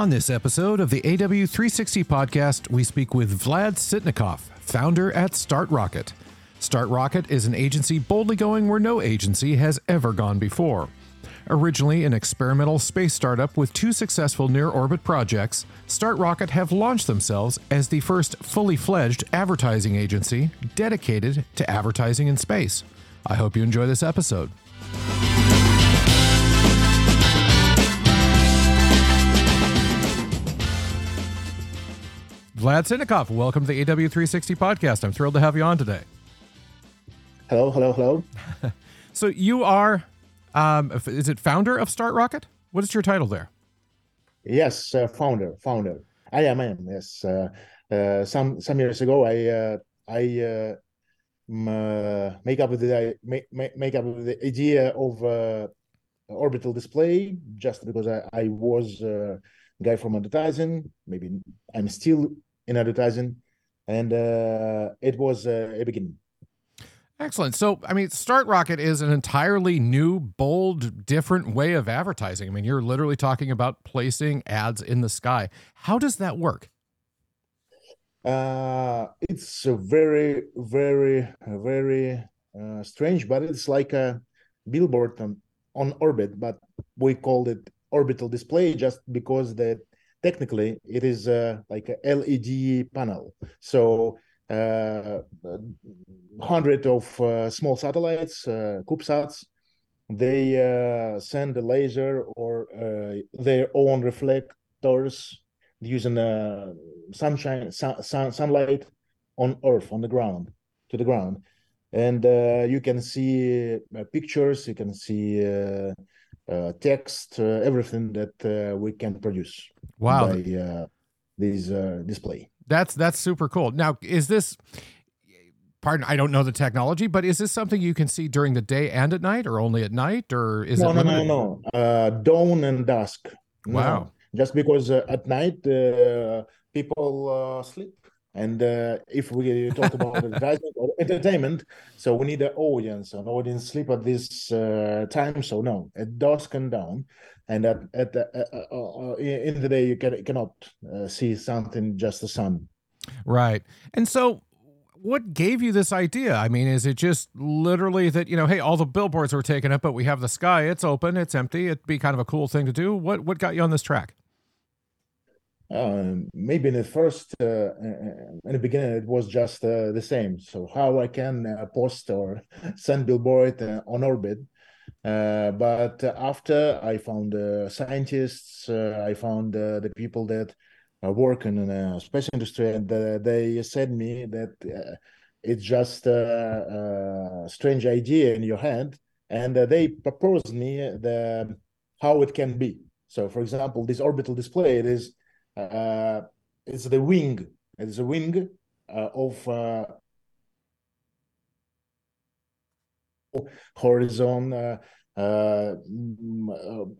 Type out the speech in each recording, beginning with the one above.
On this episode of the AW360 podcast, we speak with Vlad Sitnikov, founder at Start Rocket. Start Rocket is an agency boldly going where no agency has ever gone before. Originally an experimental space startup with two successful near orbit projects, Start Rocket have launched themselves as the first fully fledged advertising agency dedicated to advertising in space. I hope you enjoy this episode. Vlad Sitnikov, welcome to the AW360 podcast. I'm thrilled to have you on today. Hello, hello, hello. so you are, um, is it founder of Start Rocket? What is your title there? Yes, uh, founder, founder. I am, I am. Yes. Uh, uh, some some years ago, I uh, I uh, uh, make up with the make, make up with the idea of orbital display just because I, I was a guy from advertising. Maybe I'm still in advertising, and uh, it was uh, a beginning. Excellent. So, I mean, Start Rocket is an entirely new, bold, different way of advertising. I mean, you're literally talking about placing ads in the sky. How does that work? Uh, it's a very, very, very uh, strange, but it's like a billboard on, on orbit, but we called it orbital display just because that technically it is uh, like a LED panel. So uh, hundred of uh, small satellites, uh, CubeSats, they uh, send a laser or uh, their own reflectors using uh, sunshine, sun, sun, sunlight on Earth, on the ground, to the ground, and you can see pictures, you can see text, everything that we can produce. Wow. By uh, this uh, display. That's that's super cool. Now, is this? Pardon, I don't know the technology, but is this something you can see during the day and at night, or only at night, or is no, it? No, no, no, no. dawn and dusk. Wow. No. Just because at night people sleep and uh, if we talk about advertising or entertainment, so we need an audience, an audience sleep at this uh, time. So no, at dusk and down, and at at the, uh, uh, uh in the day you can, cannot uh, see something just the sun. Right, and so what gave you this idea? I mean, is it just literally that you know, hey, all the billboards were taken up, but we have the sky, it's open, it's empty, it'd be kind of a cool thing to do. What what got you on this track? Uh, maybe in the first uh, uh, in the beginning it was just uh, the same. So how i can uh, post or send billboard uh, on orbit. But after i found scientists i found the people that working in the space industry and they said me that it's just a, a, strange idea in your head. And they proposed me the how it can be. So for example this orbital display it is uh, it's the wing. It's a wing uh, of uh, horizon uh, uh,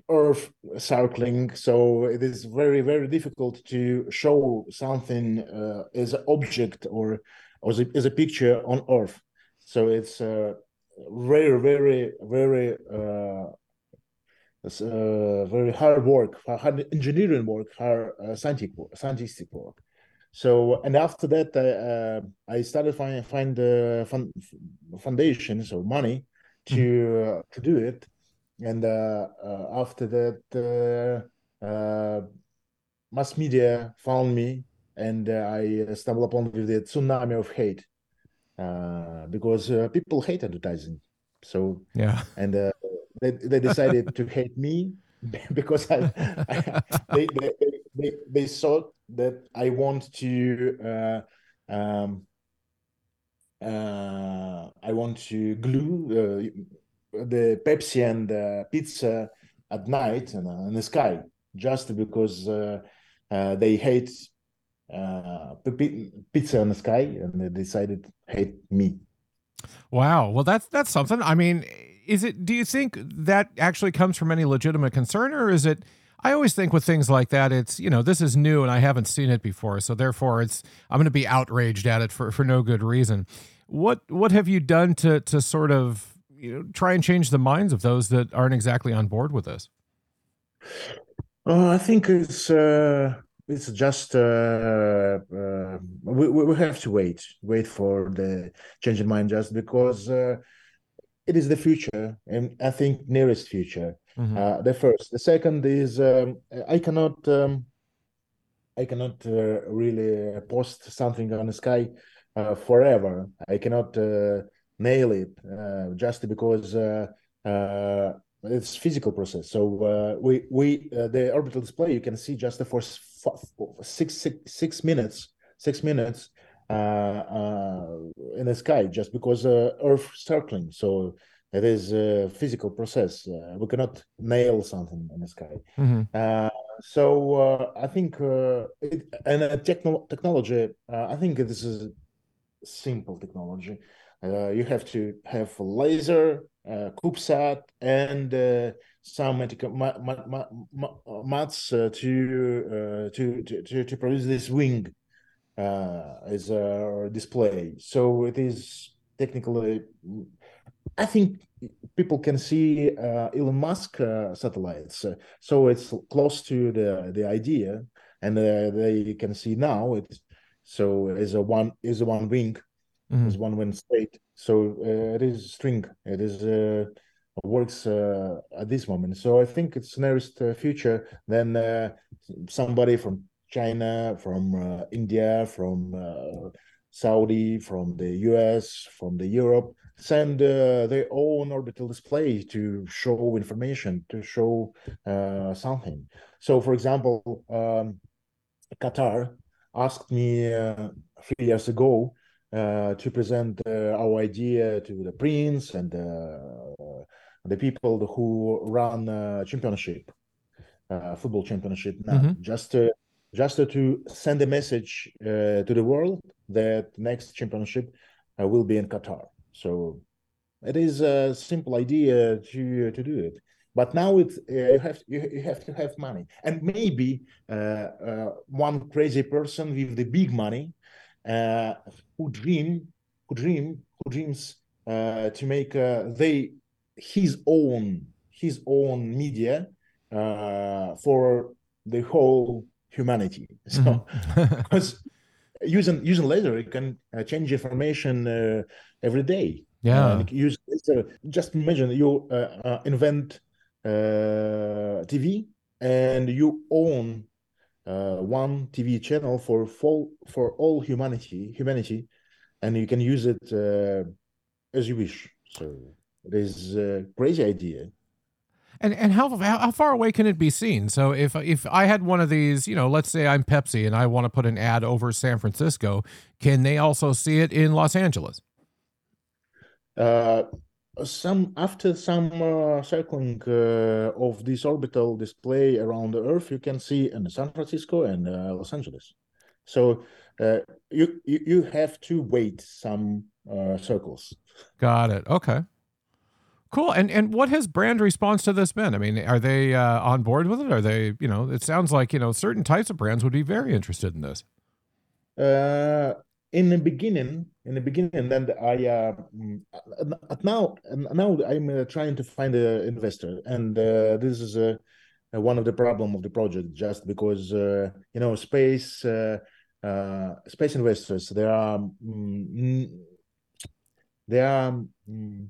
Earth circling. So it is very very difficult to show something uh, as an object or as a, as a picture on Earth. So it's uh, very very very it's uh, very hard work, hard engineering work, hard uh, scientific work, scientific work. So and after that, I, uh, I started find find the fund, foundation, so money to mm-hmm. uh, to do it. And uh, uh, after that, uh, mass media found me, and I stumbled upon with the tsunami of hate because people hate advertising. So yeah, and they, they decided to hate me because I, I they, they, they, they saw that I want to uh, um, uh, I want to glue uh, the Pepsi and the pizza at night in, in the sky just because uh, uh, they hate uh, pizza in the sky and they decided to hate me. Wow. Well, that's that's something. I mean, is it do you think that actually comes from any legitimate concern or is it I always think with things like that, it's, you know, this is new and I haven't seen it before. So therefore it's I'm gonna be outraged at it for, for no good reason. What what have you done to to sort of you know try and change the minds of those that aren't exactly on board with this? Oh, I think it's uh, it's just uh, uh, we we have to wait wait for the change in mind just because uh, it is the future and I think nearest future. Mm-hmm. Uh, the first, the second is um, I cannot um, I cannot uh, really post something on the sky uh, forever. I cannot nail it just because it's physical process. So uh, we we uh, the orbital display you can see just for six six six minutes six minutes uh, uh, in the sky just because uh, Earth circling. So it is a physical process. Uh, we cannot nail something in the sky. Mm-hmm. so I think it, and techno- technology. I think this is simple technology. you have to have a laser uh, CubeSat and uh, some mats uh, to, to, to to produce this wing as a display. So it is technically, I think people can see Elon Musk satellites. so it's close to the the idea, and they can see now it. So is a one is a one wing, mm-hmm. is one wing state so uh, it is string. It is uh, works uh, at this moment. So I think it's nearest future. Then somebody from China, from India, from Saudi, from the US, from the Europe, send uh, their own orbital display to show information, to show uh, something. So, for example, um, Qatar asked me uh, three years ago uh, to present uh, our idea to the prince and uh, the people who run championship, football championship now, mm-hmm. just to, just to send a message to the world that next championship will be in Qatar. So it is a simple idea to to do it but now it's uh, you have you, you have to have money and maybe uh, uh, one crazy person with the big money uh, who dream, who dream, who dreams uh, to make uh, they his own his own media for the whole humanity. So, mm-hmm. because using using laser, you can change information every day. Yeah. use laser. just imagine you invent TV and you own uh, one TV channel for full for all humanity humanity, and you can use it uh, as you wish. So it is a crazy idea. And and how how far away can it be seen? So if if I had one of these, you know, let's say I'm Pepsi and I want to put an ad over San Francisco, can they also see it in Los Angeles? Uh, some after some uh, circling uh, of this orbital display around the Earth, you can see in San Francisco and uh, Los Angeles. So uh, you, you you have to wait some uh, circles. Got it. Okay. Cool. And and what has brand response to this been? I mean, are they uh, on board with it? Are they, you know, it sounds like you know certain types of brands would be very interested in this. Uh, in the beginning, in the beginning, then I uh, now now I'm uh, trying to find an investor, and uh, this is uh, one of the problem of the project, just because uh, you know space uh, space investors there are mm, they are mm,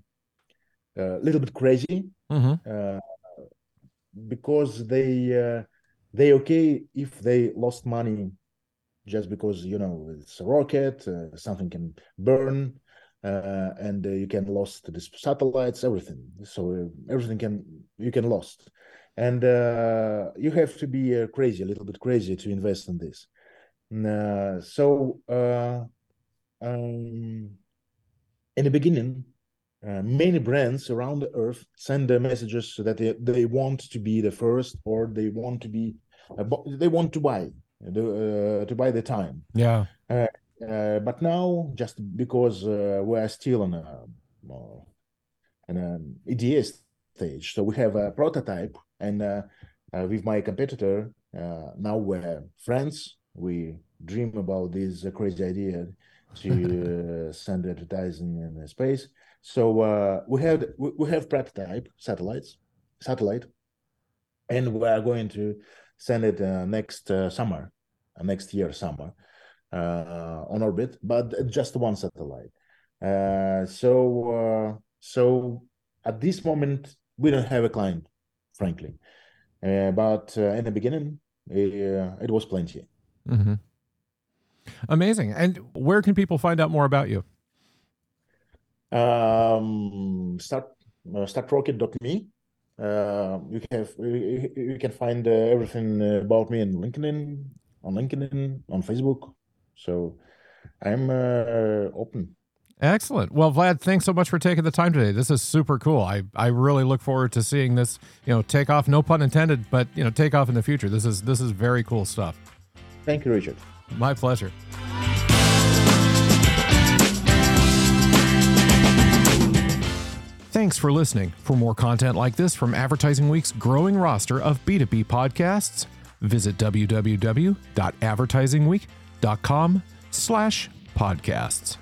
a little bit crazy mm-hmm. because they they okay if they lost money just because you know it's a rocket, uh, something can burn, uh, and uh, you can lost the satellites, everything. So uh, everything can you can lost, and uh, you have to be uh, crazy, a little bit crazy to invest in this. so um, in the beginning, uh, many brands around the earth send their messages so that they, they want to be the first or they want to be uh, they want to buy uh, to buy the time. Yeah. Uh, uh, but now, just because we are still on a an EDA stage, so we have a prototype, and with my competitor, now we're friends. We dream about this crazy idea to send advertising in space. So uh, we have we, have prototype satellites, satellite, and we are going to send it uh, next uh, summer, uh, next year summer, uh, on orbit, but just one satellite. Uh, so so at this moment we don't have a client, frankly, but in the beginning it was plenty. Mm-hmm. Amazing. And where can people find out more about you? Um, start uh, startrocket.me. Uh, you have you, you can find uh, everything about me in LinkedIn, on LinkedIn, on Facebook. So I'm uh, open. Excellent. Well, Vlad, thanks so much for taking the time today. This is super cool. I, I really look forward to seeing this, you know, take off, no pun intended, but you know, take off in the future. This is this is very cool stuff. Thank you, Richard. My pleasure. Thanks for listening. For more content like this from Advertising Week's growing roster of B2B podcasts, visit www.advertisingweek.com slash podcasts.